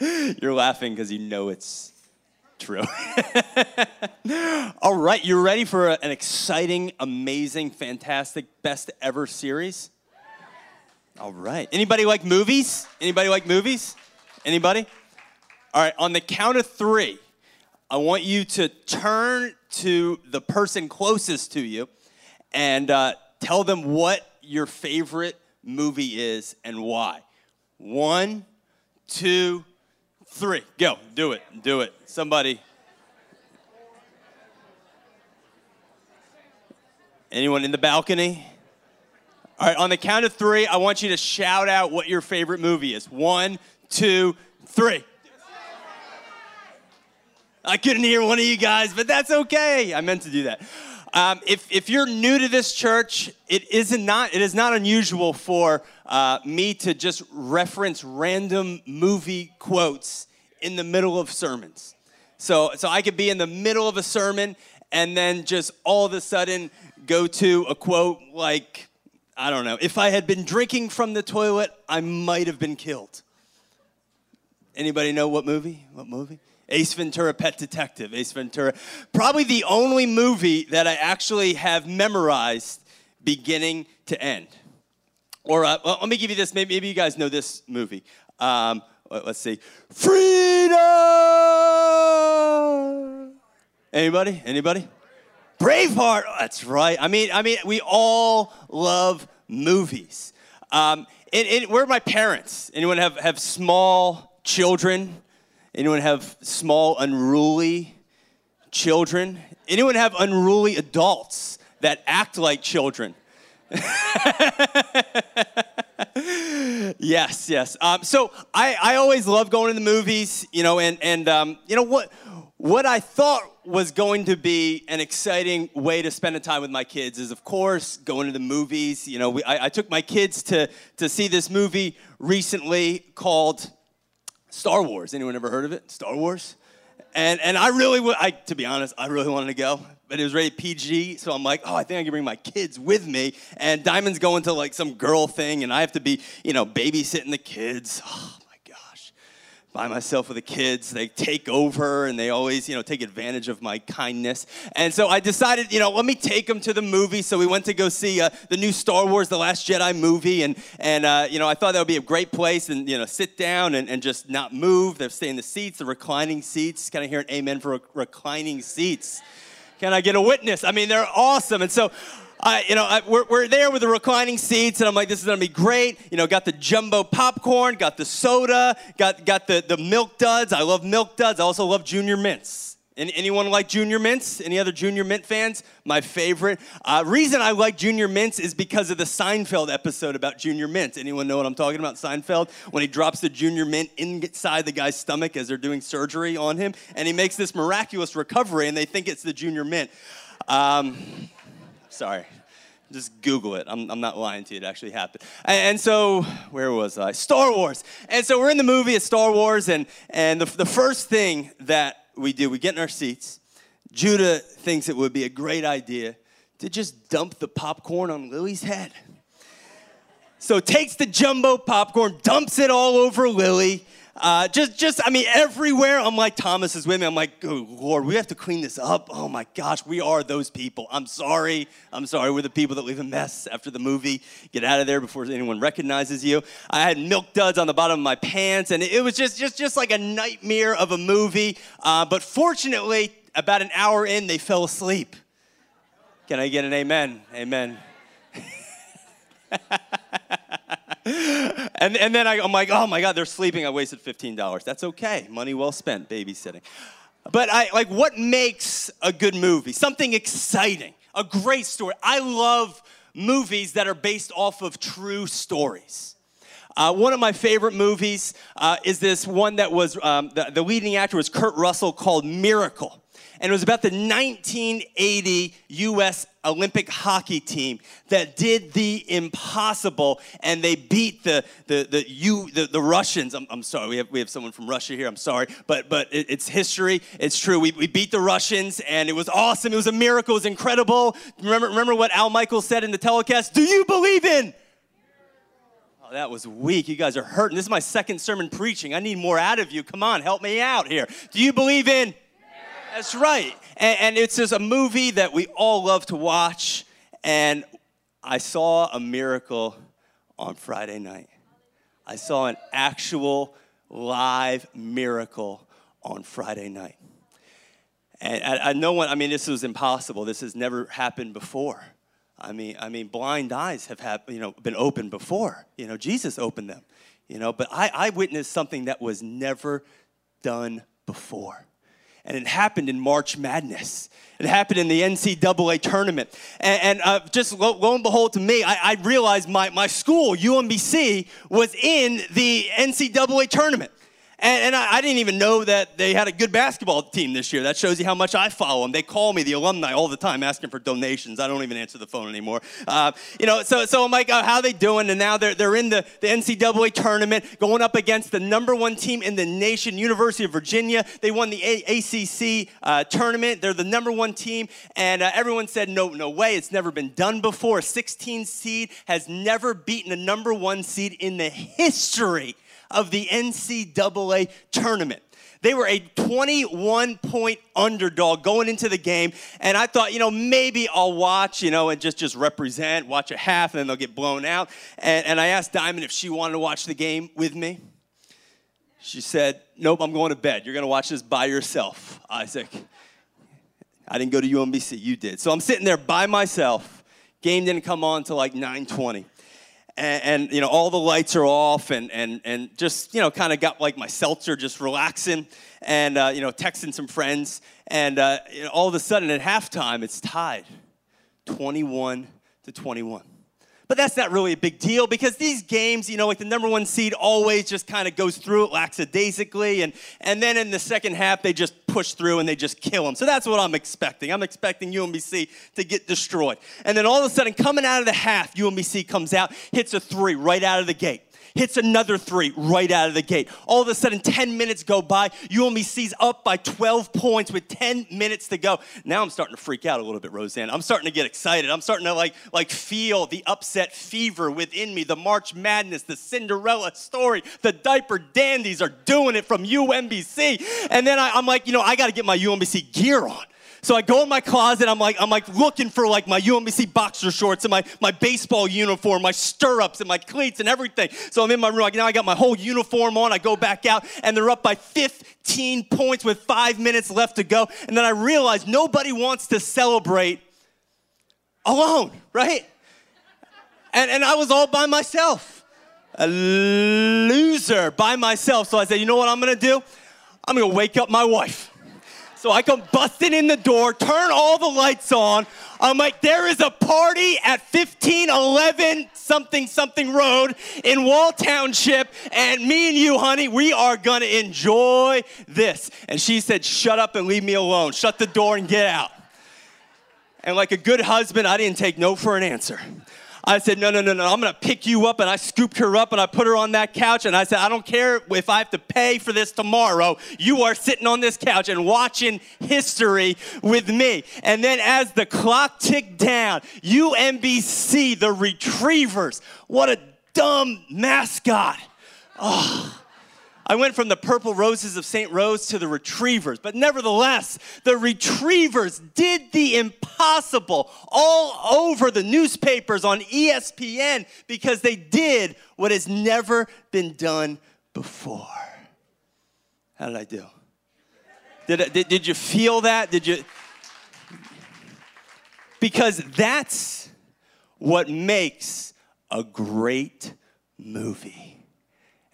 You're laughing because you know it's true. All right, you ready for an exciting, amazing, fantastic, best ever series? All right. Anybody like movies? Anybody like movies? Anybody? All right, on the count of three, I want you to turn to the person closest to you and uh, tell them what your favorite movie is and why. One, two, three. Go. Do it. Do it. Somebody. Anyone in the balcony? All right, on the count of three, I want you to shout out what your favorite movie is. One, two, three. I couldn't hear one of you guys, but that's okay. I meant to do that. Um, if, if you're new to this church, it is not, it is not unusual for uh, me to just reference random movie quotes in the middle of sermons. So, so I could be in the middle of a sermon and then just all of a sudden go to a quote like, I don't know, if I had been drinking from the toilet, I might have been killed. Anybody know what movie? What movie? Ace Ventura Pet Detective, Ace Ventura. Probably the only movie that I actually have memorized beginning to end. Or uh, well, let me give you this. Maybe, maybe you guys know this movie. Um, let's see. Freedom! Anybody? Anybody? Braveheart. Oh, that's right. I mean, I mean, we all love movies. Um, and, and where are my parents? Anyone have, have small children? Anyone have small, unruly children? Anyone have unruly adults that act like children? yes, yes. Um, so I, I always love going to the movies, you know, and, and um, you know what, what I thought was going to be an exciting way to spend a time with my kids is, of course, going to the movies. You know, we, I, I took my kids to, to see this movie recently called Star Wars. Anyone ever heard of it? Star Wars? And, and I really, would, I, to be honest, I really wanted to go, but it was rated PG. So I'm like, oh, I think I can bring my kids with me. And Diamond's going to like some girl thing, and I have to be, you know, babysitting the kids. Oh, By myself with the kids. They take over and they always, you know, take advantage of my kindness. And so I decided, you know, let me take them to the movie. So we went to go see uh, the new Star Wars, The Last Jedi movie. And, and uh, you know, I thought that would be a great place and, you know, sit down and, and just not move. They're stay in the seats, the reclining seats. Can I hear an amen for reclining seats? Can I get a witness? I mean, they're awesome. And so I, you know, I, we're, we're there with the reclining seats, and I'm like, this is gonna be great. You know, got the jumbo popcorn, got the soda, got, got the, the milk duds. I love milk duds. I also love junior mints. Any, anyone like Junior Mints? Any other Junior Mint fans? My favorite. Uh, reason I like Junior Mints is because of the Seinfeld episode about Junior Mints. Anyone know what I'm talking about? Seinfeld when he drops the Junior Mint inside the guy's stomach as they're doing surgery on him, and he makes this miraculous recovery, and they think it's the Junior Mint. Um, sorry. Just Google it. I'm, I'm not lying to you. It actually happened. And, so, where was I? Star Wars. And so we're in the movie at Star Wars, and, and the, the first thing that we do, we get in our seats. Judah thinks it would be a great idea to just dump the popcorn on Lily's head. So takes the jumbo popcorn, dumps it all over Lily, uh, just, just, I mean, everywhere. I'm like, Thomas is with me. I'm like, oh, Lord, we have to clean this up. Oh my gosh, we are those people. I'm sorry. I'm sorry. We're the people that leave a mess after the movie. Get out of there before anyone recognizes you. I had milk duds on the bottom of my pants, and it was just, just, just like a nightmare of a movie. Uh, but fortunately, about an hour in, they fell asleep. Can I get an amen? Amen. and, and then I, am like, oh my God, they're sleeping. I wasted $15. That's okay. Money well spent, babysitting. But I like what makes a good movie? Something exciting, a great story. I love movies that are based off of true stories. Uh, one of my favorite movies uh, is this one that was um, the, the leading actor was Kurt Russell called Miracle and it was about the 1980 US Olympic hockey team that did the impossible and they beat the the the you the, the Russians. I'm, I'm sorry, we have we have someone from Russia here. I'm sorry, but but it, it's history. It's true. We, we beat the Russians and it was awesome. It was a miracle. It was incredible. Remember remember what Al Michaels said in the telecast? Do you believe in? Oh, that was weak. You guys are hurting. This is my second sermon preaching. I need more out of you. Come on, help me out here. Do you believe in? That's right. And, and it's just a movie that we all love to watch. And I saw a miracle on Friday night. I saw an actual live miracle on Friday night. And I, I no one, I mean, this was impossible. This has never happened before. I mean, I mean, blind eyes have had, you know, been opened before. You know, Jesus opened them. You know, but I, I witnessed something that was never done before. And it happened in March Madness. It happened in the NCAA tournament. And, and uh, just lo, lo, and behold, to me, I, I realized my, my school, UMBC, was in the NCAA tournament. And, and I, I, didn't even know that they had a good basketball team this year. That shows you how much I follow them. They call me, the alumni, all the time asking for donations. I don't even answer the phone anymore. Uh, you know, so, so I'm like, oh, how are they doing? And now they're, they're in the, the NCAA tournament going up against the number one team in the nation, University of Virginia. They won the a- ACC uh, tournament. They're the number one team. And uh, everyone said, no, no way. It's never been done before. A 16 seed has never beaten a number one seed in the history of the NCAA tournament. They were a 21 point underdog going into the game. And I thought, you know, maybe I'll watch, you know, and just, just represent, watch a half, and then they'll get blown out. And, and I asked Diamond if she wanted to watch the game with me. She said, Nope, I'm going to bed. You're going to watch this by yourself, Isaac. I didn't go to UMBC, you did. So I'm sitting there by myself. Game didn't come on until like 9:20 and, and, you know all the lights are off and and and just you know kind of got like my seltzer just relaxing and uh, you know texting some friends. And uh, you know, all of a sudden at halftime it's tied 21 to 21 but that's not really a big deal because these games, you know, like the number one seed always just kind of goes through it lackadaisically. And, and then in the second half, they just push through and they just kill them. So that's what I'm expecting. I'm expecting UMBC to get destroyed. And then all of a sudden, coming out of the half, UMBC comes out, hits a three right out of the gate hits another three right out of the gate. All of a sudden, 10 minutes go by. UMBC's up by 12 points with 10 minutes to go. Now I'm starting to freak out a little bit, Roseanne. I'm starting to get excited. I'm starting to like, like feel the upset fever within me, the March Madness, the Cinderella story. The diaper dandies are doing it from UMBC. And then I, I'm like, you know, I got to get my UMBC gear on. So I go in my closet, I'm like, I'm like looking for like my UMBC boxer shorts and my, my baseball uniform, my stirrups and my cleats and everything. So I'm in my room, like now I got my whole uniform on, I go back out, and they're up by 15 points with five minutes left to go. And then I realize nobody wants to celebrate alone, right? And, and I was all by myself. A loser by myself. So I said, you know what I'm gonna do? I'm gonna wake up my wife. So I come busting in the door, turn all the lights on. I'm like, there is a party at 1511 something something road in Wall Township, and me and you, honey, we are gonna enjoy this. And she said, shut up and leave me alone. Shut the door and get out. And like a good husband, I didn't take no for an answer. I said, No, no, no, no, I'm gonna pick you up. And I scooped her up and I put her on that couch. And I said, I don't care if I have to pay for this tomorrow. You are sitting on this couch and watching history with me. And then as the clock ticked down, UMBC, the Retrievers, what a dumb mascot. Oh. I went from the purple roses of St. Rose to the retrievers, but nevertheless, the retrievers did the impossible all over the newspapers on ESPN because they did what has never been done before. How did I do? Did, did, did you feel that? Did you? Because that's what makes a great movie.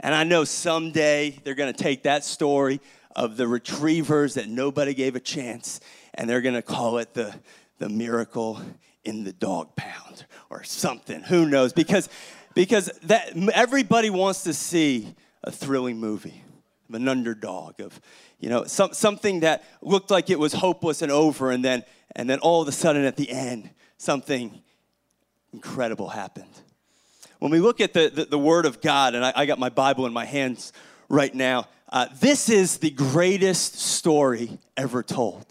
And I know someday they're going to take that story of the retrievers that nobody gave a chance and they're going to call it the, the miracle in the dog pound or something. Who knows? Because, because that, everybody wants to see a thrilling movie of an underdog, of you know, some, something that looked like it was hopeless and over, and then, and then all of a sudden at the end, something incredible happened. When we look at the, the, the Word of God, and I, I, got my Bible in my hands right now, uh, this is the greatest story ever told.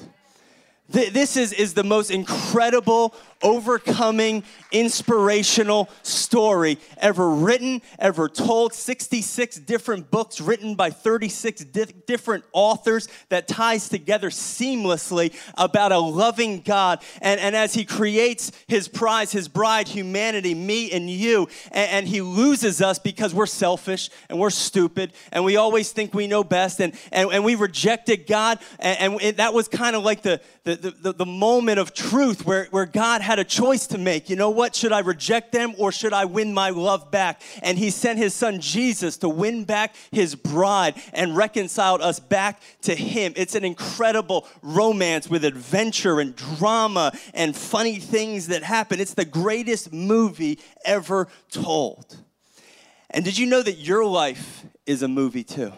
Th- this is, is the most incredible, overcoming inspirational story ever written, ever told. 66 different books written by 36 di- different authors that ties together seamlessly about a loving God. And, and as He creates His prize, His bride, humanity, me and you, and, and He loses us because we're selfish and we're stupid and we always think we know best and, and, and we rejected God. And, and it, that was kind of like the, the, the, the moment of truth where, where God a choice to make. You know what? Should I reject them or should I win my love back? And He sent His Son Jesus to win back His bride and reconciled us back to Him. It's an incredible romance with adventure and drama and funny things that happen. It's the greatest movie ever told. And did you know that your life is a movie too?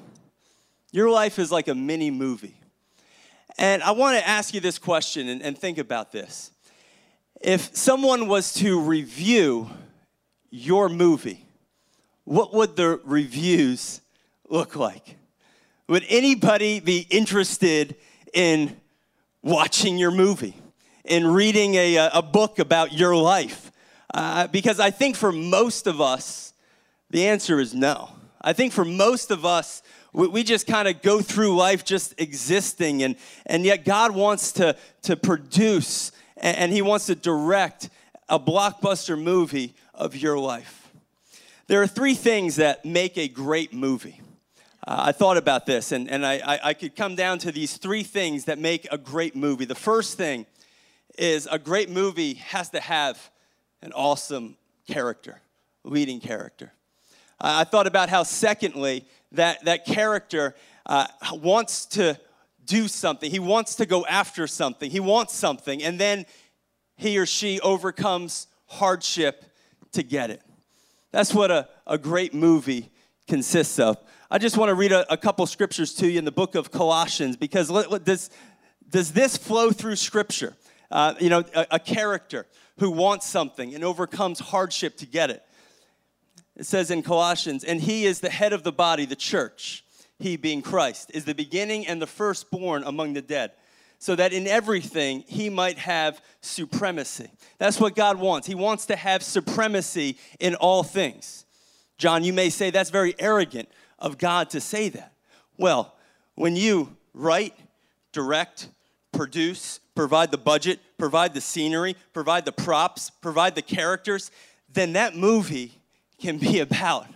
Your life is like a mini movie. And I want to ask you this question and, and, think about this. If someone was to review your movie, what would the reviews look like? Would anybody be interested in watching your movie, in reading a, a book about your life? Uh, because I think for most of us, the answer is no. I think for most of us, we just kind of go through life just existing, and, and yet God wants to, to produce and He wants to direct a blockbuster movie of your life. There are three things that make a great movie. Uh, I thought about this, and, and I, I, I could come down to these three things that make a great movie. The first thing is a great movie has to have an awesome character, leading character. Uh, I thought about how, secondly, that, that character uh, wants to do something. He wants to go after something. He wants something. And then he or she overcomes hardship to get it. That's what a, a great movie consists of. I just want to read a, a couple scriptures to you in the book of Colossians because let, let, does, does this flow through scripture? Uh, you know, a, a character who wants something and overcomes hardship to get it. It says in Colossians, and he is the head of the body, the church. He, being Christ, is the beginning and the firstborn among the dead, so that in everything he might have supremacy. That's what God wants. He wants to have supremacy in all things. John, you may say that's very arrogant of God to say that. Well, when you write, direct, produce, provide the budget, provide the scenery, provide the props, provide the characters, then that movie can be about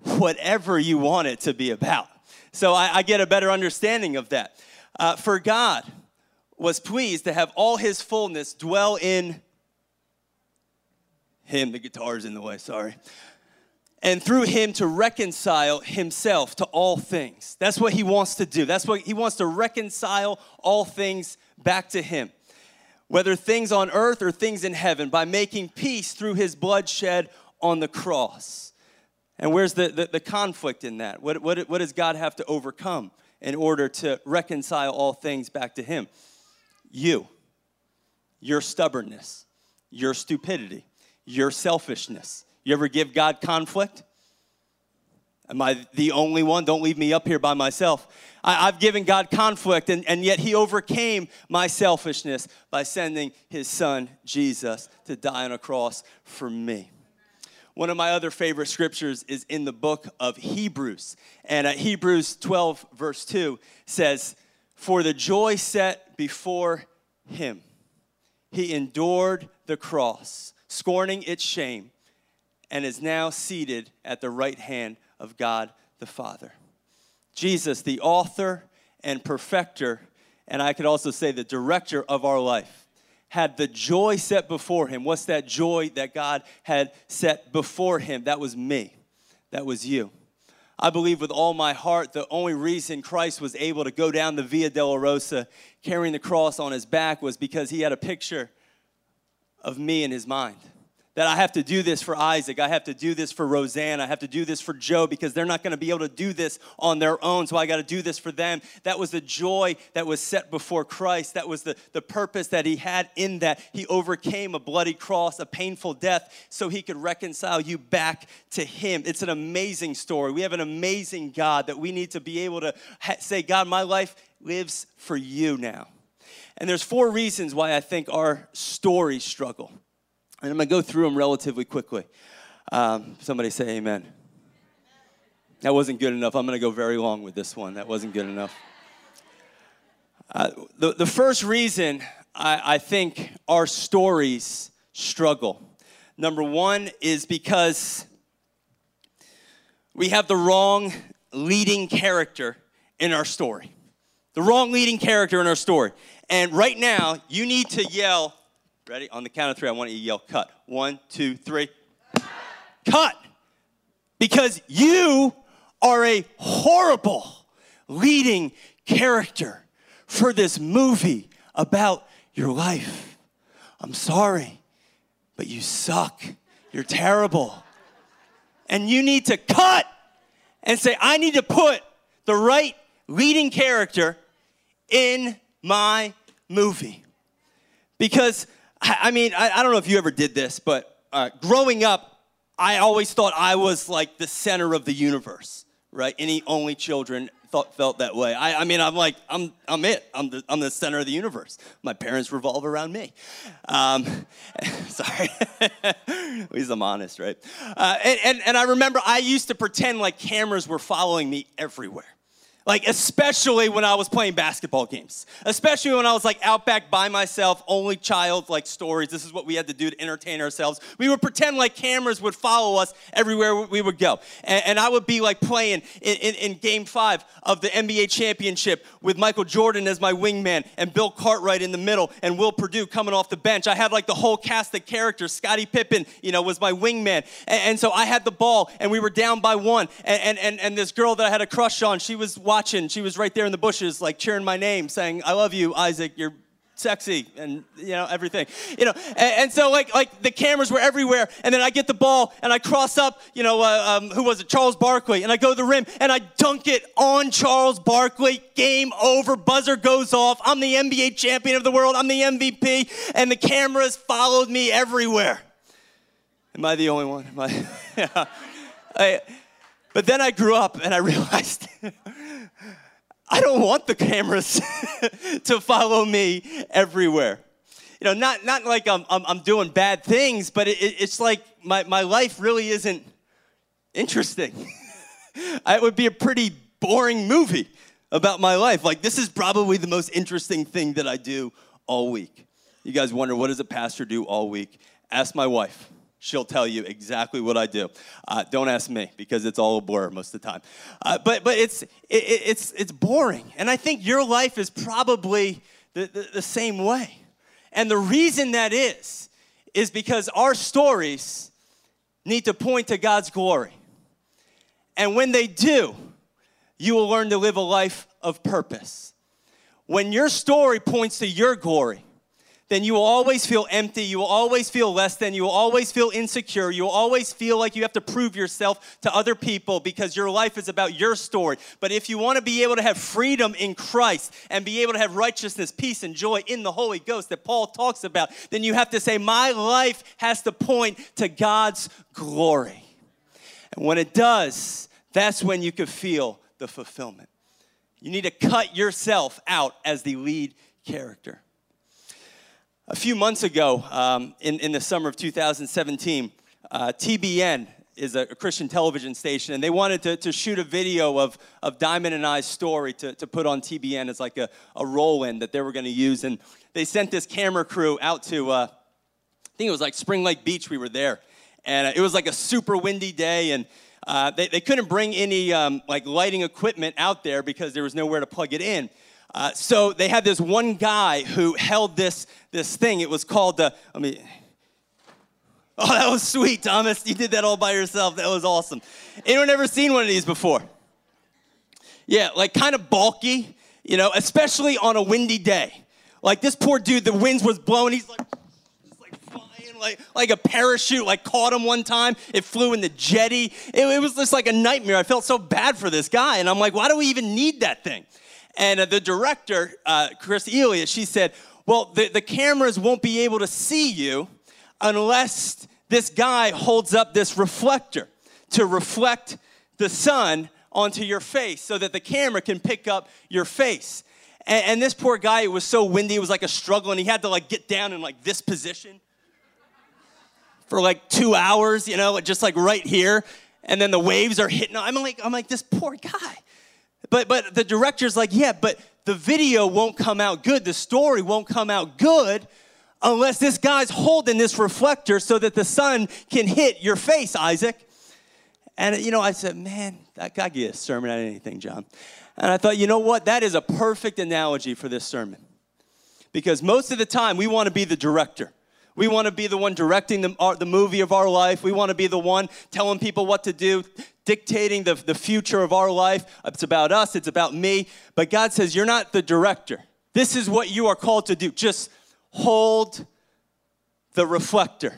whatever you want it to be about. So I, I get a better understanding of that. Uh, for God was pleased to have all his fullness dwell in him. The guitar's in the way, sorry. And through him to reconcile himself to all things. That's what he wants to do. That's what he wants to reconcile all things back to him whether things on earth or things in heaven, by making peace through his bloodshed on the cross. And where's the, the, the, conflict in that? What, what, what does God have to overcome in order to reconcile all things back to Him? You, your stubbornness, your stupidity, your selfishness. You ever give God conflict? Am I the only one? Don't leave me up here by myself. I, have given God conflict, and, and yet He overcame my selfishness by sending His Son, Jesus, to die on a cross for me. One of my other favorite scriptures is in the book of Hebrews. And uh, Hebrews 12, verse 2 says, For the joy set before him, he endured the cross, scorning its shame, and is now seated at the right hand of God the Father. Jesus, the author and perfecter, and I could also say the director of our life had the joy set before him. What's that joy that God had set before him? That was me. That was you. I believe with all my heart the only reason Christ was able to go down the Via Dolorosa carrying the cross on his back was because he had a picture of me in his mind that I have to do this for Isaac, I have to do this for Roseanne, I have to do this for Joe because they're not going to be able to do this on their own, so I got to do this for them. That was the joy that was set before Christ. That was the, the purpose that he had in that. He overcame a bloody cross, a painful death, so he could reconcile you back to him. It's an amazing story. We have an amazing God that we need to be able to ha- say, God, my life lives for you now. And there's four reasons why I think our stories struggle And I'm going to go through them relatively quickly. Um, somebody say amen. That wasn't good enough. I'm going to go very long with this one. That wasn't good enough. Uh, the, the first reason I, I think our stories struggle, number one, is because we have the wrong leading character in our story. The wrong leading character in our story. And right now, you need to yell, ready? On the count of three, I want you to yell cut. One, two, three. Cut! Because you are a horrible leading character for this movie about your life. I'm sorry, but you suck. You're terrible. And you need to cut and say, I need to put the right leading character in my movie. Because, I mean, I, don't know if you ever did this, but uh, growing up, I always thought I was like the center of the universe right? Any only children thought, felt that way. I, I mean, I'm like, I'm, I'm it. I'm the, I'm the center of the universe. My parents revolve around me. Um, sorry. At least I'm honest, right? Uh, and, and, and I remember I used to pretend like cameras were following me everywhere. Like, especially when I was playing basketball games, especially when I was like out back by myself, only child like stories. This is what we had to do to entertain ourselves. We would pretend like cameras would follow us everywhere we would go. And, and I would be like playing in, in, in, game five of the NBA championship with Michael Jordan as my wingman and Bill Cartwright in the middle and Will Perdue coming off the bench. I had like the whole cast of characters. Scottie Pippen, you know, was my wingman. And, and so I had the ball and we were down by one. And, and, and this girl that I had a crush on, she was watching. She was right there in the bushes, like cheering my name, saying, I love you, Isaac. You're sexy and you know everything. You know and, and, so like like the cameras were everywhere and then i get the ball and i cross up you know uh, um, who was it? Charles barkley and i go to the rim and i dunk it on charles barkley. Game over. Buzzer goes off. I'm the nba champion of the world. I'm the mvp and the cameras followed me everywhere. Am i the only one? Am i? Yeah. I, but then i grew up and i realized I don't want the cameras to follow me everywhere. You know, not, not like I'm, I'm, I'm doing bad things, but it, it's like my, my life really isn't interesting. it would be a pretty boring movie about my life. Like, this is probably the most interesting thing that I do all week. You guys wonder, what does a pastor do all week? Ask my wife she'll tell you exactly what I do. Uh, don't ask me because it's all a blur most of the time. Uh, but but it's it, it's it's boring, and I think your life is probably the, the, the same way. And the reason that is is because our stories need to point to God's glory, and when they do, you will learn to live a life of purpose. When your story points to your glory then you will always feel empty. You will always feel less than. You will always feel insecure. You will always feel like you have to prove yourself to other people because your life is about your story. But if you want to be able to have freedom in Christ and be able to have righteousness, peace, and joy in the Holy Ghost that Paul talks about, then you have to say, My life has to point to God's glory. And when it does, that's when you can feel the fulfillment. You need to cut yourself out as the lead character. A few months ago, um, in, in the summer of 2017, uh, TBN is a, Christian television station, and they wanted to, to shoot a video of, of Diamond and I's story to, to put on TBN as like a, a roll in that they were going to use. And they sent this camera crew out to, uh, I think it was like Spring Lake Beach, we were there. And uh, it was like a super windy day, and uh, they, they couldn't bring any um, like lighting equipment out there because there was nowhere to plug it in. Uh, so they had this one guy who held this, this thing. It was called the, I mean, oh, that was sweet, Thomas. You did that all by yourself. That was awesome. Anyone ever seen one of these before? Yeah, like kind of bulky, you know, especially on a windy day. Like this poor dude, the winds was blowing. He's like, like flying, like, like a parachute, like caught him one time. It flew in the jetty. It, it was just like a nightmare. I felt so bad for this guy. And I'm like, why do we even need that thing? And uh, the director, uh, Chris Eliot, she said, Well, the, the cameras won't be able to see you unless this guy holds up this reflector to reflect the sun onto your face so that the camera can pick up your face. And, and, this poor guy, it was so windy, it was like a struggle, and he had to like get down in like this position for like two hours, you know, just like right here. And then the waves are hitting. I'm like, I'm like, this poor guy. But but the director's like, yeah, but the video won't come out good. The story won't come out good unless this guy's holding this reflector so that the sun can hit your face, Isaac. And you know, I said, man, I got get a sermon of anything, John. And I thought, you know what? That is a perfect analogy for this sermon. Because most of the time, we want to be the director. We want to be the one directing the, our, the movie of our life. We want to be the one telling people what to do, dictating the, the future of our life. It's about us, it's about me. But God says, You're not the director. This is what you are called to do. Just hold the reflector.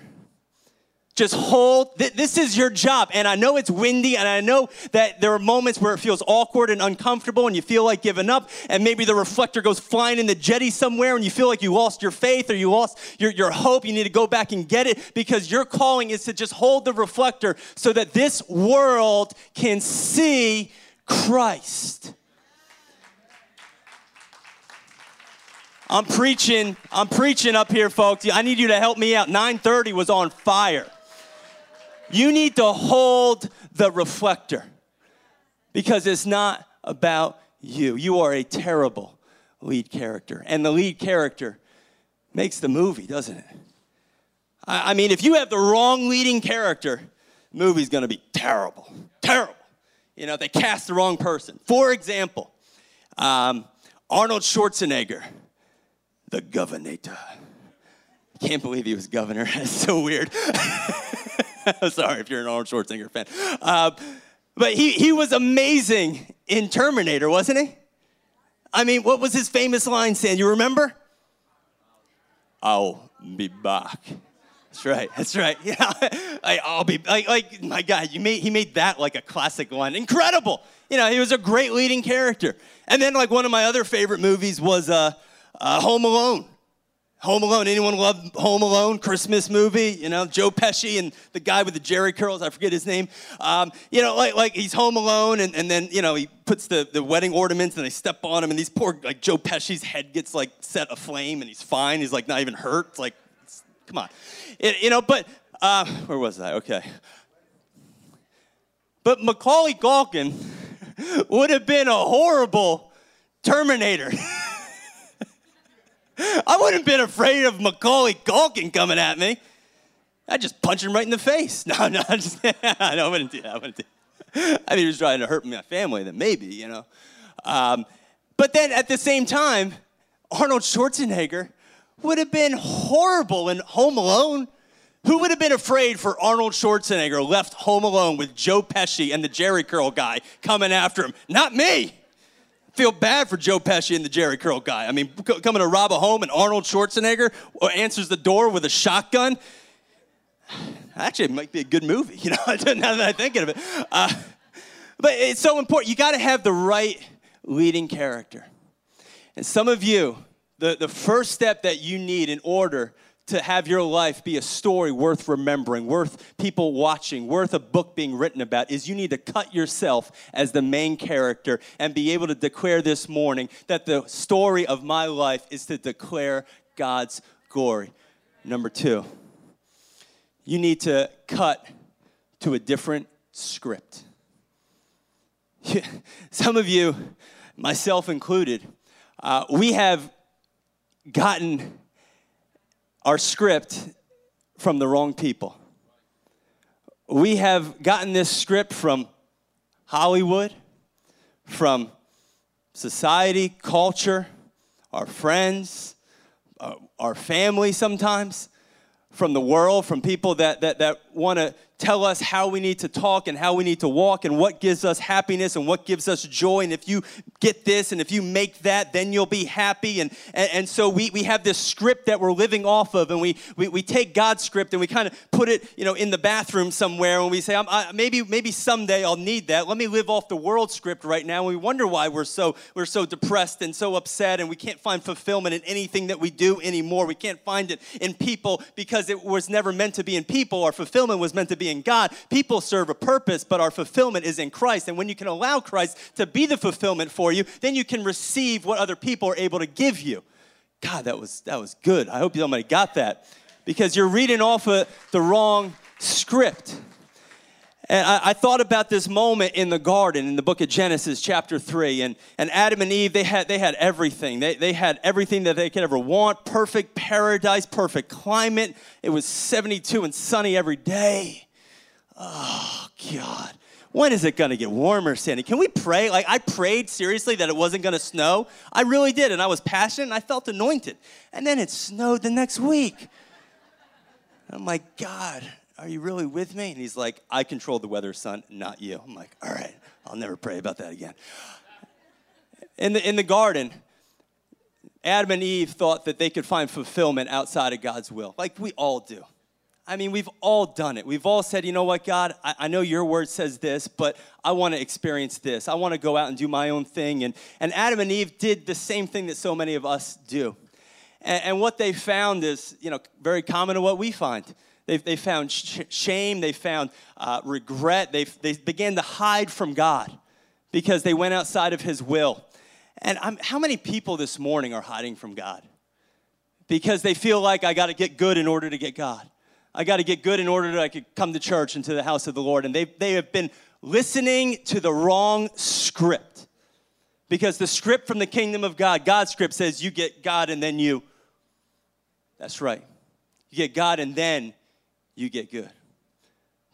Just hold. This is your job. And I know it's windy, and I know that there are moments where it feels awkward and uncomfortable, and you feel like giving up, and maybe the reflector goes flying in the jetty somewhere, and you feel like you lost your faith or you lost your, your hope. You need to go back and get it because your calling is to just hold the reflector so that this world can see Christ. I'm preaching, I'm preaching up here, folks. I need you to help me out. 930 was on fire. You need to hold the reflector because it's not about you. You are a terrible lead character. And the lead character makes the movie, doesn't it? I, mean, if you have the wrong leading character, the movie's gonna be terrible. Terrible. You know, they cast the wrong person. For example, um, Arnold Schwarzenegger, the governor. Can't believe he was governor. That's so weird. Sorry if you're an Arnold Schwarzenegger fan. Uh, but he, he was amazing in Terminator, wasn't he? I mean, what was his famous line saying? You remember? I'll be back. That's right. That's right. Yeah, I, will be like, like, my God. You made he made that like a classic line. Incredible. You know, he was a great leading character. And then like one of my other favorite movies was uh, uh, Home Alone. Home Alone. Anyone love Home Alone? Christmas movie. You know, Joe Pesci and the guy with the Jheri curls. I forget his name. Um, you know, like like he's home alone, and, and then you know he puts the, the wedding ornaments, and they step on him, and these poor like Joe Pesci's head gets like set aflame, and he's fine. He's like not even hurt. It's like, it's, come on, it, you know. But uh, where was I? Okay. But Macaulay Culkin would have been a horrible Terminator. I wouldn't have been afraid of Macaulay Culkin coming at me. I'd just punch him right in the face. No, no, I just, I wouldn't do that. I wouldn't do that. I think he was trying to hurt my family, then maybe, you know. Um, but then at the same time, Arnold Schwarzenegger would have been horrible in Home Alone. Who would have been afraid for Arnold Schwarzenegger left home alone with Joe Pesci and the Jheri Curl guy coming after him? Not me feel bad for Joe Pesci and the Jheri Curl guy. I mean, coming to rob a home and Arnold Schwarzenegger answers the door with a shotgun. Actually, it might be a good movie, you know, now that I'm thinking of it. Uh, but it's so important. You got to have the right leading character. And some of you, the, the first step that you need in order to have your life be a story worth remembering, worth people watching, worth a book being written about is you need to cut yourself as the main character and be able to declare this morning that the story of my life is to declare God's glory. Number two, you need to cut to a different script. Some of you, myself included, uh, we have gotten our script from the wrong people. We have gotten this script from Hollywood, from society, culture, our friends, uh, our family sometimes, from the world, from people that, that, that want to tell us how we need to talk and how we need to walk and what gives us happiness and what gives us joy. And if you get this and if you make that, then you'll be happy. And, and, and so we, we have this script that we're living off of, and we, we, we take God's script and we kind of put it you know, in the bathroom somewhere, and we say, I, maybe, maybe someday I'll need that. Let me live off the world script right now. And we wonder why we're so, we're so depressed and so upset, and we can't find fulfillment in anything that we do anymore. We can't find it in people because it was never meant to be in people. Our fulfillment was meant to be in God. People serve a purpose, but our fulfillment is in Christ. And when you can allow Christ to be the fulfillment for you, then you can receive what other people are able to give you. God, that was that was good. I hope somebody got that. because you're reading off of the wrong script. And I, I, thought about this moment in the garden in the book of Genesis, chapter 3. And, and Adam and Eve, they had, they had everything. They, they had everything that they could ever want perfect paradise, perfect climate. It was 72 and sunny every day. Oh, God. When is it going to get warmer, Sandy? Can we pray? Like, I prayed seriously that it wasn't going to snow. I really did. And I was passionate and I felt anointed. And then it snowed the next week. I'm like, God, are you really with me? And he's like, I control the weather, son, not you. I'm like, All right, I'll never pray about that again. In the, in the garden, Adam and Eve thought that they could find fulfillment outside of God's will, like we all do. I mean, we've all done it. We've all said, you know what, God, I, I know your word says this, but I want to experience this. I want to go out and do my own thing. And, and Adam and Eve did the same thing that so many of us do. And, and what they found is, you know, very common to what we find. They, they found sh- shame, they found uh, regret, they, they began to hide from God because they went outside of His will. And I'm, how many people this morning are hiding from God? Because they feel like I got to get good in order to get God. I got to get good in order that I could come to church and to the house of the Lord. And they, they have been listening to the wrong script. Because the script from the kingdom of God, God's script says you get God and then you. That's right. You get God and then you get good.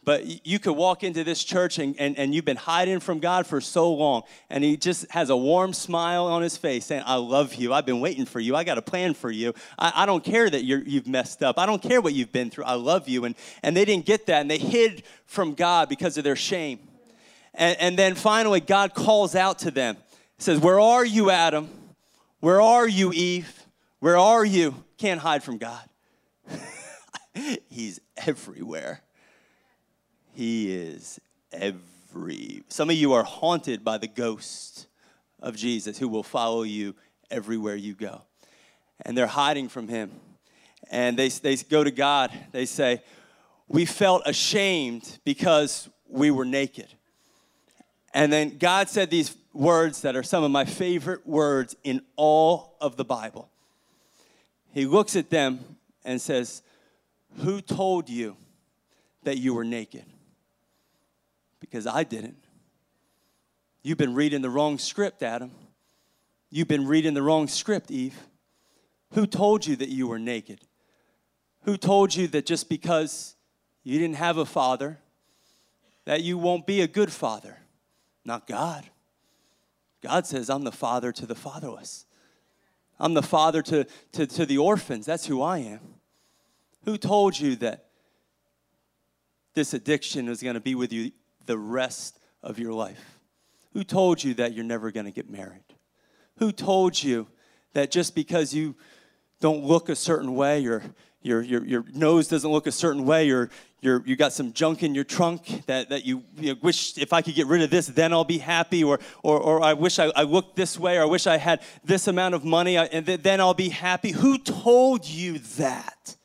But you could walk into this church and, and, and you've been hiding from God for so long, and He just has a warm smile on His face saying, I love you. I've been waiting for you. I got a plan for you. I, I don't care that you have messed up. I don't care what you've been through. I love you. And, and they didn't get that, and they hid from God because of their shame. And, and then finally, God calls out to them. He says, Where are you, Adam? Where are you, Eve? Where are you? Can't hide from God. He's everywhere. He is every. Some of you are haunted by the ghost of Jesus who will follow you everywhere you go. And they're hiding from him. And they, they go to God. They say, We felt ashamed because we were naked. And then God said these words that are some of my favorite words in all of the Bible. He looks at them and says, Who told you that you were naked? Because I didn't. You've been reading the wrong script, Adam. You've been reading the wrong script, Eve. Who told you that you were naked? Who told you that just because you didn't have a father, that you won't be a good father? Not God. God says, I'm the father to the fatherless. I'm the father to, to, to the orphans. That's who I am. Who told you that this addiction is going to be with you the rest of your life? Who told you that you're never going to get married? Who told you that just because you don't look a certain way, your, your, your, your nose doesn't look a certain way, or you're, you got some junk in your trunk that, that you, you know, wish if I could get rid of this, then I'll be happy, or, or, or I wish I, I looked this way, or I wish I had this amount of money, and then I'll be happy. Who told you that?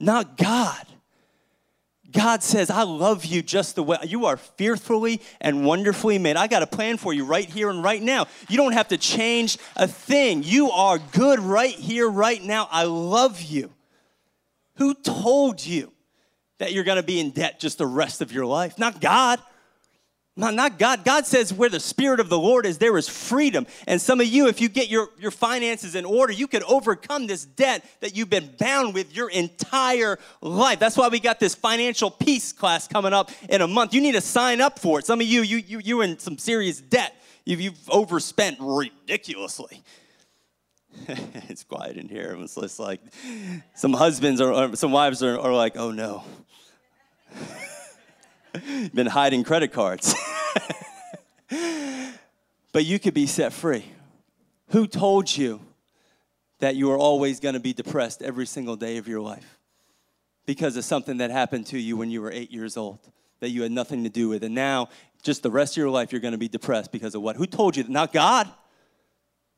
Not God. God says, I love you just the way you are fearfully and wonderfully made. I got a plan for you right here and right now. You don't have to change a thing. You are good right here, right now. I love you. Who told you that you're going to be in debt just the rest of your life? Not God. Not, not God. God says where the Spirit of the Lord is, there is freedom. And some of you, if you get your, your finances in order, you could overcome this debt that you've been bound with your entire life. That's why we got this financial peace class coming up in a month. You need to sign up for it. Some of you, you, you you're in some serious debt. You've, you've overspent ridiculously. it's quiet in here. It's just like some husbands or, or some wives are, are like, oh no. been hiding credit cards. but you could be set free. Who told you that you are always going to be depressed every single day of your life? Because of something that happened to you when you were eight years old that you had nothing to do with. And now, just the rest of your life, you're going to be depressed because of what? Who told you that? Not God.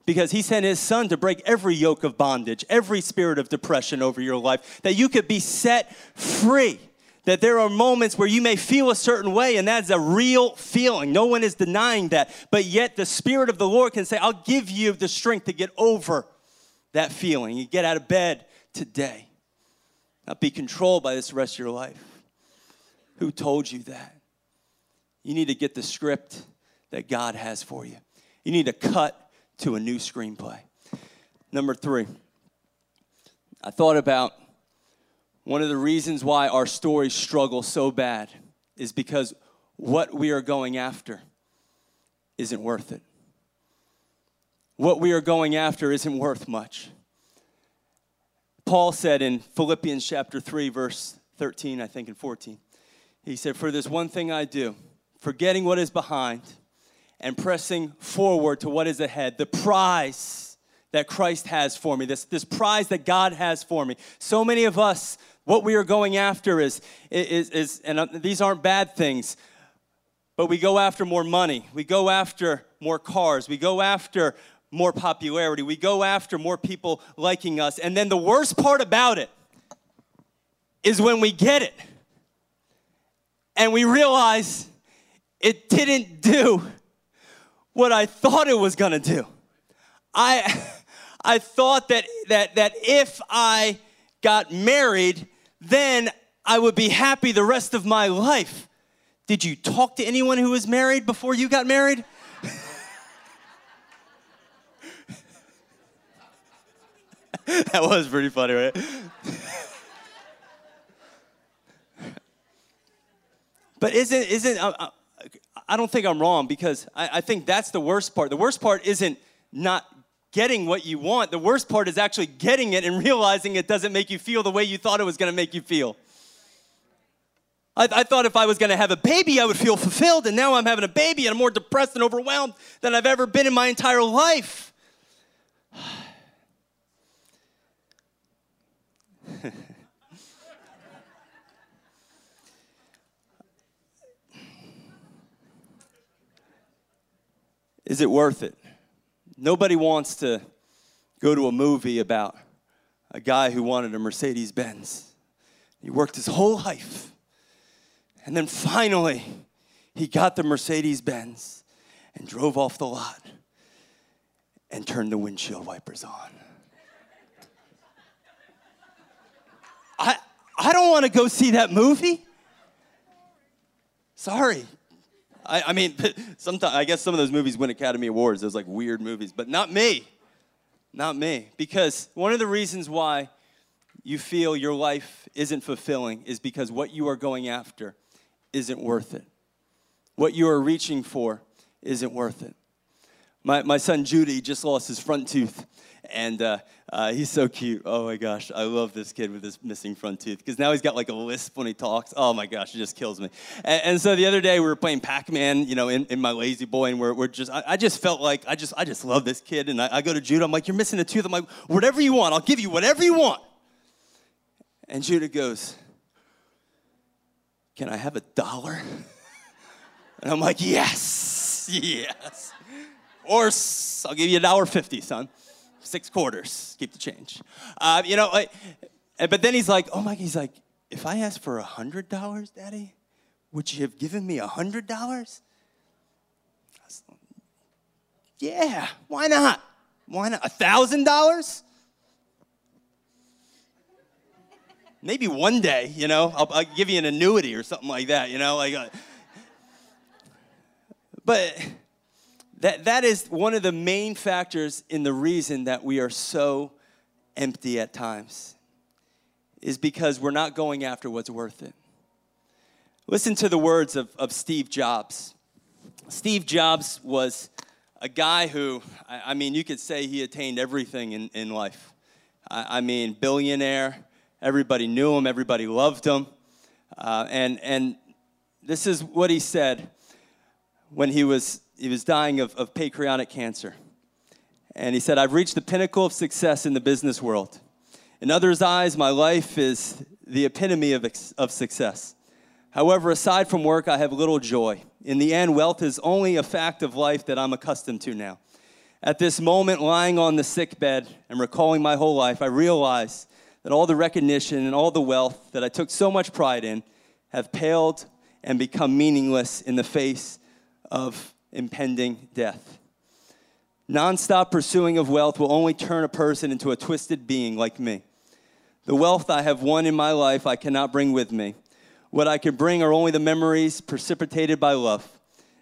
Because he sent his son to break every yoke of bondage, every spirit of depression over your life, that you could be set free that there are moments where you may feel a certain way, and that's a real feeling. No one is denying that. But yet, the Spirit of the Lord can say, I'll give you the strength to get over that feeling. You get out of bed today. not be controlled by this rest of your life. Who told you that? You need to get the script that God has for you. You need to cut to a new screenplay. Number three, I thought about one of the reasons why our stories struggle so bad is because what we are going after isn't worth it. What we are going after isn't worth much. Paul said in Philippians chapter 3, verse 13, I think, and 14, he said, For this one thing I do, forgetting what is behind and pressing forward to what is ahead, the prize that Christ has for me, this, this prize that God has for me. So many of us, what we are going after is, is, is and uh, these aren't bad things, but we go after more money. We go after more cars. We go after more popularity. We go after more people liking us. And then the worst part about it is when we get it and we realize it didn't do what I thought it was gonna do. I, I thought that, that, that if I got married, then I would be happy the rest of my life. Did you talk to anyone who was married before you got married? that was pretty funny, right? but isn't isn't uh, uh, I don't think I'm wrong because I, I think that's the worst part. The worst part isn't not getting what you want. The worst part is actually getting it and realizing it doesn't make you feel the way you thought it was going to make you feel. I, I, thought if I was going to have a baby, I would feel fulfilled, and now I'm having a baby and I'm more depressed and overwhelmed than I've ever been in my entire life. Is it worth it? Nobody wants to go to a movie about a guy who wanted a Mercedes Benz. He worked his whole life. And then finally, he got the Mercedes Benz and drove off the lot and turned the windshield wipers on. I, I don't want to go see that movie. Sorry. I, I mean, sometimes I guess some of those movies win Academy Awards, those like weird movies, but not me. Not me. Because one of the reasons why you feel your life isn't fulfilling is because what you are going after isn't worth it. What you are reaching for isn't worth it. My, my son Judah just lost his front tooth, and uh, uh, he's so cute. Oh my gosh, I love this kid with his missing front tooth because now he's got like a lisp when he talks. Oh my gosh, it just kills me. And, and so the other day we were playing Pac-Man, you know, in, in my La-Z-Boy, and we're, we're just, I, I, just felt like I just, I just love this kid. And I, I go to Judah, I'm like, you're missing a tooth. I'm like, whatever you want, I'll give you whatever you want. And Judah goes, can I have a dollar? And I'm like, yes, yes. Or I'll give you a dollar fifty, son six quarters, keep the change. Uh, you know, like, but then he's like, oh my, he's like, if I asked for a hundred dollars, Daddy, would you have given me a hundred dollars? Yeah, why not? Why not? A thousand dollars? Maybe one day, you know, I'll, I'll, give you an annuity or something like that, you know, like. Uh, but that, that is one of the main factors in the reason that we are so empty at times, is because we're not going after what's worth it. Listen to the words of, of Steve Jobs. Steve Jobs was a guy who, I, I mean, you could say he attained everything in, in life. I, I mean, billionaire, everybody knew him, everybody loved him. Uh, and, and this is what he said when he was he was dying of, of pancreatic cancer. And he said, I've reached the pinnacle of success in the business world. In others' eyes, my life is the epitome of, of success. However, aside from work, I have little joy. In the end, wealth is only a fact of life that I'm accustomed to now. At this moment, lying on the sick bed and recalling my whole life, I realize that all the recognition and all the wealth that I took so much pride in have paled and become meaningless in the face of impending death. Nonstop pursuing of wealth will only turn a person into a twisted being like me. The wealth I have won in my life, I cannot bring with me. What I can bring are only the memories precipitated by love.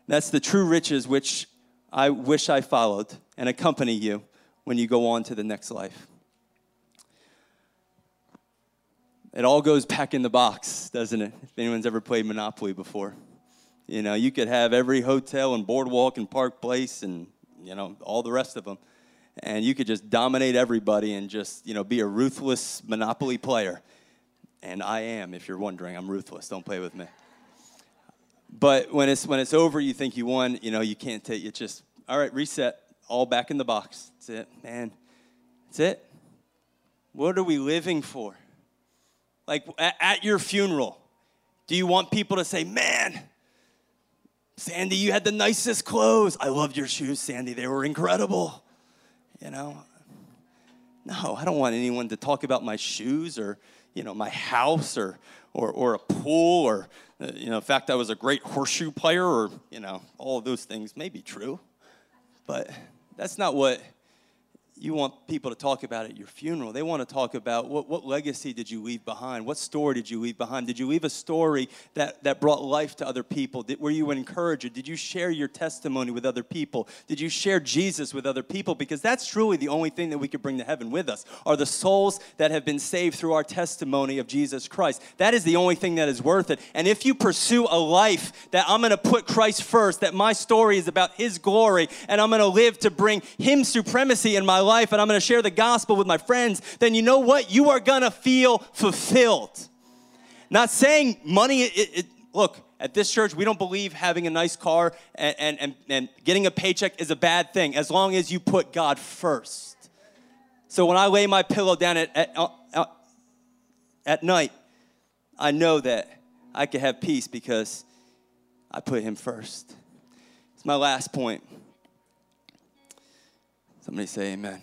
That's the true riches which I wish I followed and accompany you when you go on to the next life. It all goes back in the box, doesn't it? If anyone's ever played Monopoly before. You know, you could have every hotel and boardwalk and Park Place and, you know, all the rest of them. And you could just dominate everybody and just, you know, be a ruthless Monopoly player. And I am, if you're wondering, I'm ruthless. Don't play with me. But when it's when it's over, you think you won. You know, you can't take. it just all right. Reset. All back in the box. That's it, man. That's it. What are we living for? Like at, at your funeral, do you want people to say, "Man, Sandy, you had the nicest clothes. I loved your shoes, Sandy. They were incredible." You know. No, I don't want anyone to talk about my shoes or you know my house or or, or a pool or uh, you know the fact I was a great horseshoe player or you know all of those things may be true, but that's not what you want people to talk about at your funeral. They want to talk about what, what legacy did you leave behind? What story did you leave behind? Did you leave a story that, that brought life to other people? Did, were you an encourager? Did you share your testimony with other people? Did you share Jesus with other people? Because that's truly the only thing that we could bring to heaven with us are the souls that have been saved through our testimony of Jesus Christ. That is the only thing that is worth it. And if you pursue a life that I'm going to put Christ first, that my story is about his glory, and I'm going to live to bring him supremacy in my life and I'm to share the gospel with my friends, then you know what? You are to feel fulfilled. Not saying money, it, it, look, at this church, we don't believe having a nice car and, and, and, and getting a paycheck is a bad thing as long as you put God first. So when I lay my pillow down at, at, uh, at night, I know that I can have peace because I put Him first. It's my last point. Somebody say amen.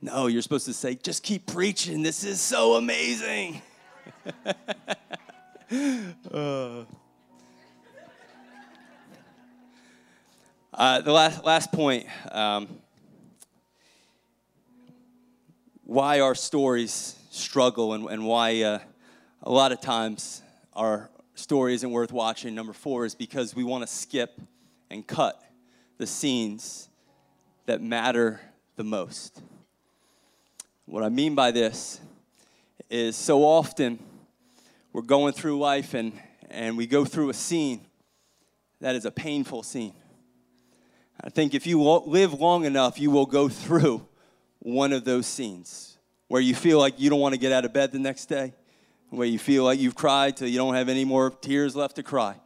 No, you're supposed to say, just keep preaching. This is so amazing. uh. Uh, the last, last point um, why our stories struggle and, and why uh, a lot of times our story isn't worth watching. Number four is because we want to skip and cut the scenes that matter the most. What I mean by this is so often we're going through life and, and we go through a scene that is a painful scene. I think if you live long enough, you will go through one of those scenes where you feel like you don't want to get out of bed the next day, where you feel like you've cried till you don't have any more tears left to cry,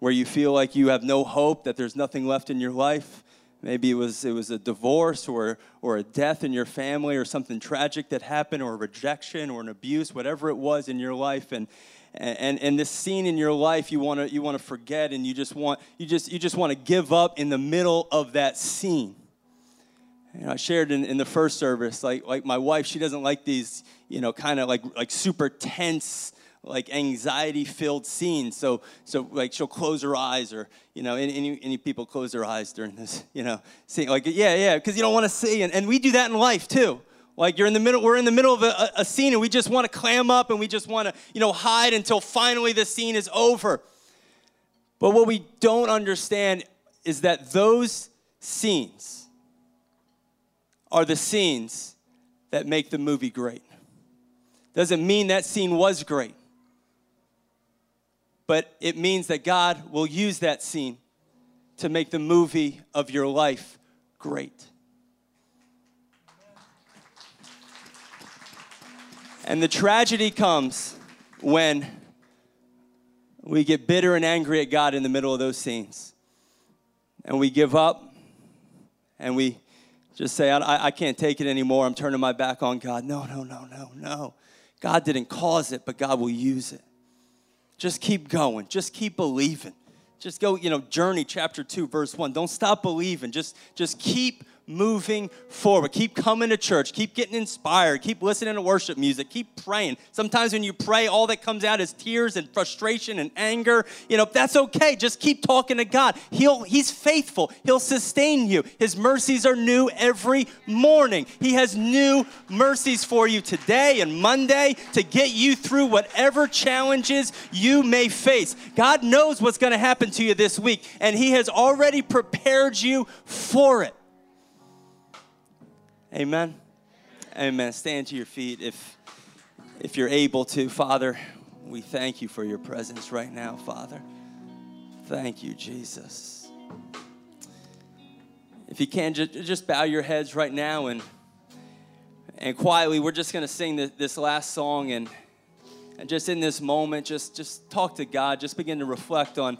where you feel like you have no hope, that there's nothing left in your life, Maybe it was, it was a divorce or, or a death in your family or something tragic that happened or a rejection or an abuse, whatever it was in your life. And, and, and this scene in your life you want to you want to forget and you just want you just you just want to give up in the middle of that scene you know, I shared in, in the first service, like like my wife, she doesn't like these, you know, kind of like like super tense like anxiety filled scenes. So, so like she'll close her eyes or, you know, any, any people close their eyes during this, you know, scene. Like, yeah, yeah, because you don't want to see. And, and we do that in life too. Like you're in the middle, we're in the middle of a, a scene and we just want to clam up and we just want to, you know, hide until finally the scene is over. But what we don't understand is that those scenes are the scenes that make the movie great. Doesn't mean that scene was great but it means that God will use that scene to make the movie of your life great. And the tragedy comes when we get bitter and angry at God in the middle of those scenes. And we give up and we just say, I, I, can't take it anymore. I'm turning my back on God. No, no, no, no, no. God didn't cause it, but God will use it. Just keep going. Just keep believing. Just go, you know, Journey chapter 2 verse 1. Don't stop believing. Just just keep moving forward. Keep coming to church. Keep getting inspired. Keep listening to worship music. Keep praying. Sometimes when you pray, all that comes out is tears and frustration and anger. You know, that's okay. Just keep talking to God. He'll, he's faithful. He'll sustain you. His mercies are new every morning. He has new mercies for you today and Monday to get you through whatever challenges you may face. God knows what's going to happen to you this week, and He has already prepared you for it. Amen. Amen. Stand to your feet if if you're able to. Father, we thank you for your presence right now, Father. Thank you, Jesus. If you can, just bow your heads right now and and quietly, we're just going to sing this, last song and and just in this moment, just just talk to God. Just begin to reflect on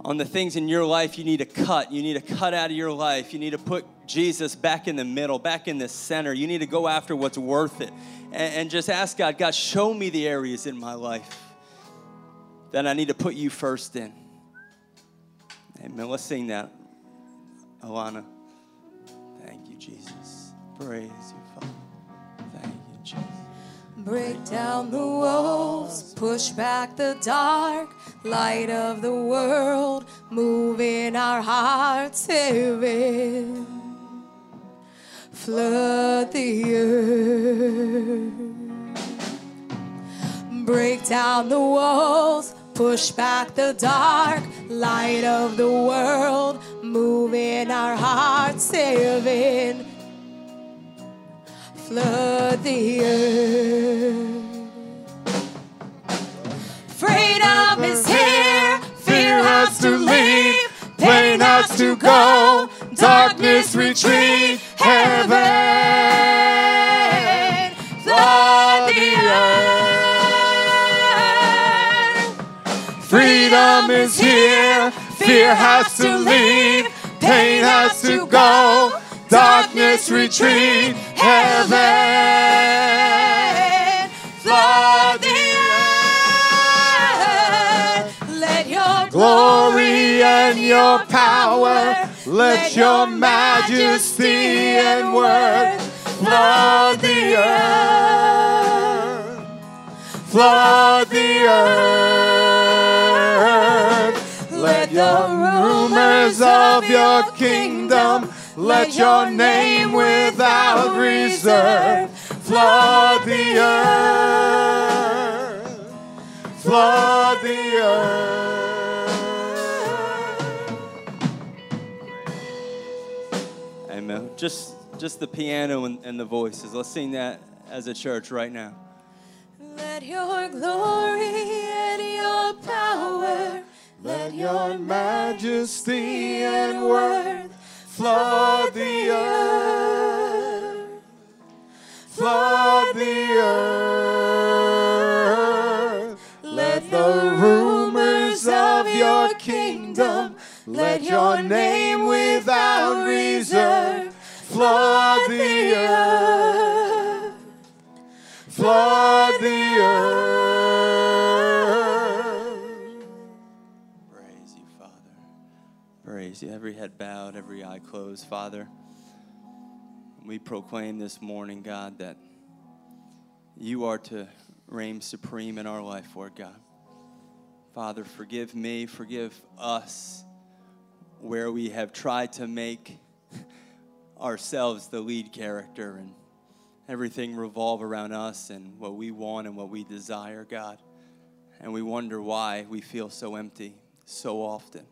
on the things in your life you need to cut. You need to cut out of your life. You need to put Jesus back in the middle, back in the center. You need to go after what's worth it. And, and just ask God, God, show me the areas in my life that I need to put you first in. Amen. Let's sing that. Alana. Thank you, Jesus. Praise you, Father. Thank you, Jesus. Break down the walls, push back the dark light of the world, move in our hearts, heaven. Flood the earth. Break down the walls, push back the dark light of the world, move in our hearts, heaven. Flood the earth. Freedom is here, fear has to leave, pain has to go, darkness retreat, heaven flood the earth. Freedom is here, fear has to leave, pain has to go, darkness retreat, heaven flood the earth. Let your glory and your power. Let your majesty and worth flood the earth. Flood the earth. Let the rumors of your kingdom, let your name without reserve flood the earth. Flood the earth. Amen. Just just the piano and, and the voices. Let's sing that as a church right now. Let your glory and your power, let your majesty and worth flood the earth. Flood the earth. Let the rumors of your kingdom, let your name without reserve flood the earth, flood the earth. You. Every head bowed, every eye closed, Father. We proclaim this morning, God, that you are to reign supreme in our life, Lord God. Father, forgive me, forgive us where we have tried to make ourselves the lead character and everything revolve around us and what we want and what we desire, God. And we wonder why we feel so empty so often.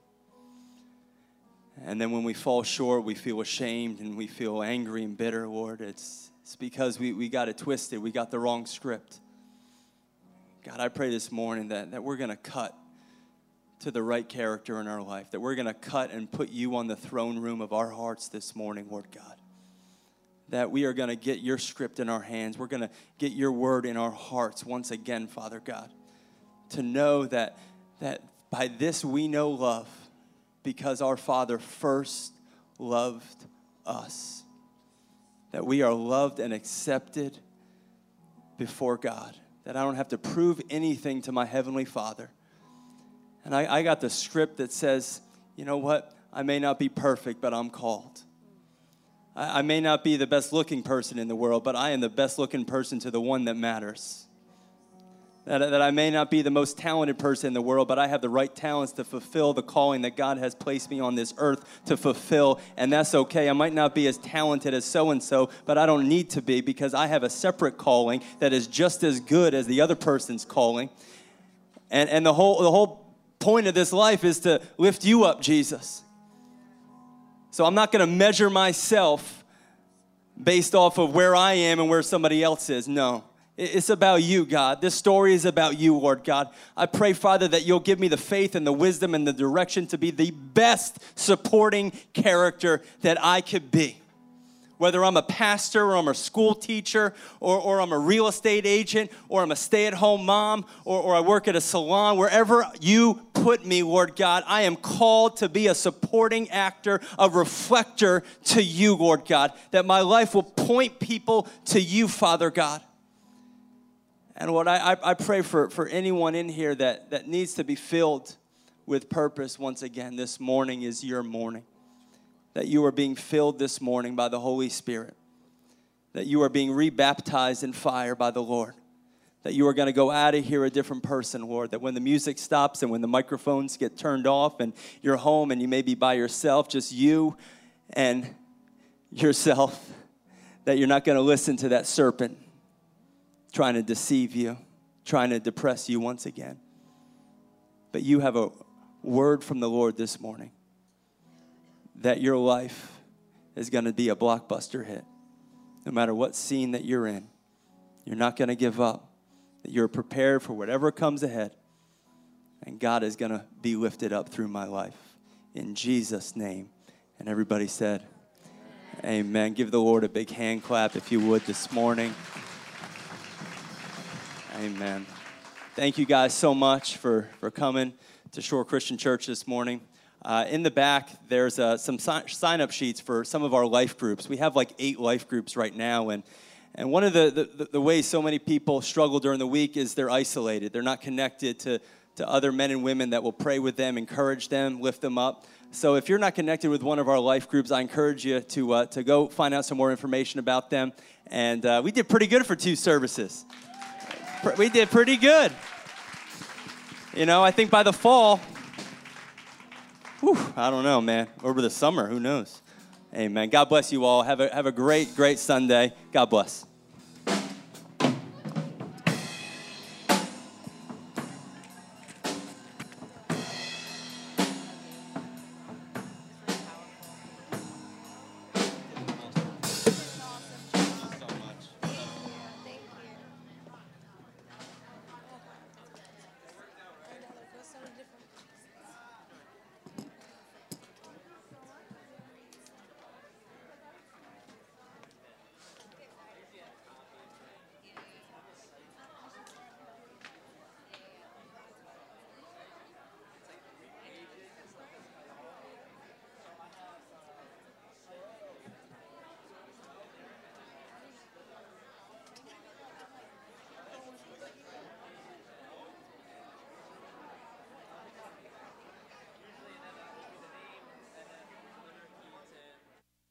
And then when we fall short, we feel ashamed and we feel angry and bitter, Lord. It's, it's because we, we got it twisted. We got the wrong script. God, I pray this morning that, that we're going to cut to the right character in our life, that we're going to cut and put you on the throne room of our hearts this morning, Lord God. That we are going to get your script in our hands. We're going to get your word in our hearts once again, Father God. To know that, that by this we know love because our Father first loved us. That we are loved and accepted before God. That I don't have to prove anything to my Heavenly Father and I, I got the script that says, you know what? I may not be perfect, but I'm called. I, I may not be the best looking person in the world, but I am the best looking person to the one that matters. That, that I may not be the most talented person in the world, but I have the right talents to fulfill the calling that God has placed me on this earth to fulfill, and that's okay. I might not be as talented as so and so, but I don't need to be because I have a separate calling that is just as good as the other person's calling. And, and the, whole, the whole point of this life is to lift you up, Jesus. So I'm not going to measure myself based off of where I am and where somebody else is. No. It's about you, God. This story is about you, Lord God. I pray, Father, that you'll give me the faith and the wisdom and the direction to be the best supporting character that I could be. Whether I'm a pastor or I'm a school teacher or, or I'm a real estate agent or I'm a stay at home mom or, or I work at a salon, wherever you put me, Lord God, I am called to be a supporting actor, a reflector to you, Lord God, that my life will point people to you, Father God. And what I, I, pray for, for anyone in here that, that needs to be filled with purpose once again this morning is your morning. That you are being filled this morning by the Holy Spirit. That you are being rebaptized in fire by the Lord. That you are going to go out of here a different person, Lord. That when the music stops and when the microphones get turned off and you're home and you may be by yourself, just you and yourself, that you're not going to listen to that serpent trying to deceive you, trying to depress you once again. But you have a word from the Lord this morning that your life is going to be a blockbuster hit. No matter what scene that you're in, you're not going to give up, that you're prepared for whatever comes ahead, and God is going to be lifted up through my life. In Jesus' name. And everybody said, Amen. Give the Lord a big hand clap if you would this morning. Amen. Thank you guys so much for, for coming to Shore Christian Church this morning. Uh, in the back, there's uh, some sign up sheets for some of our life groups. We have like eight life groups right now. And, and one of the, the, the ways so many people struggle during the week is they're isolated, they're not connected to, to other men and women that will pray with them, encourage them, lift them up. So if you're not connected with one of our life groups, I encourage you to, uh, to go find out some more information about them. And uh, we did pretty good for two services we did pretty good. You know, I think by the fall, whew, I don't know, man. Over the summer, who knows? Amen. God bless you all. Have a, have a great, great Sunday. God bless.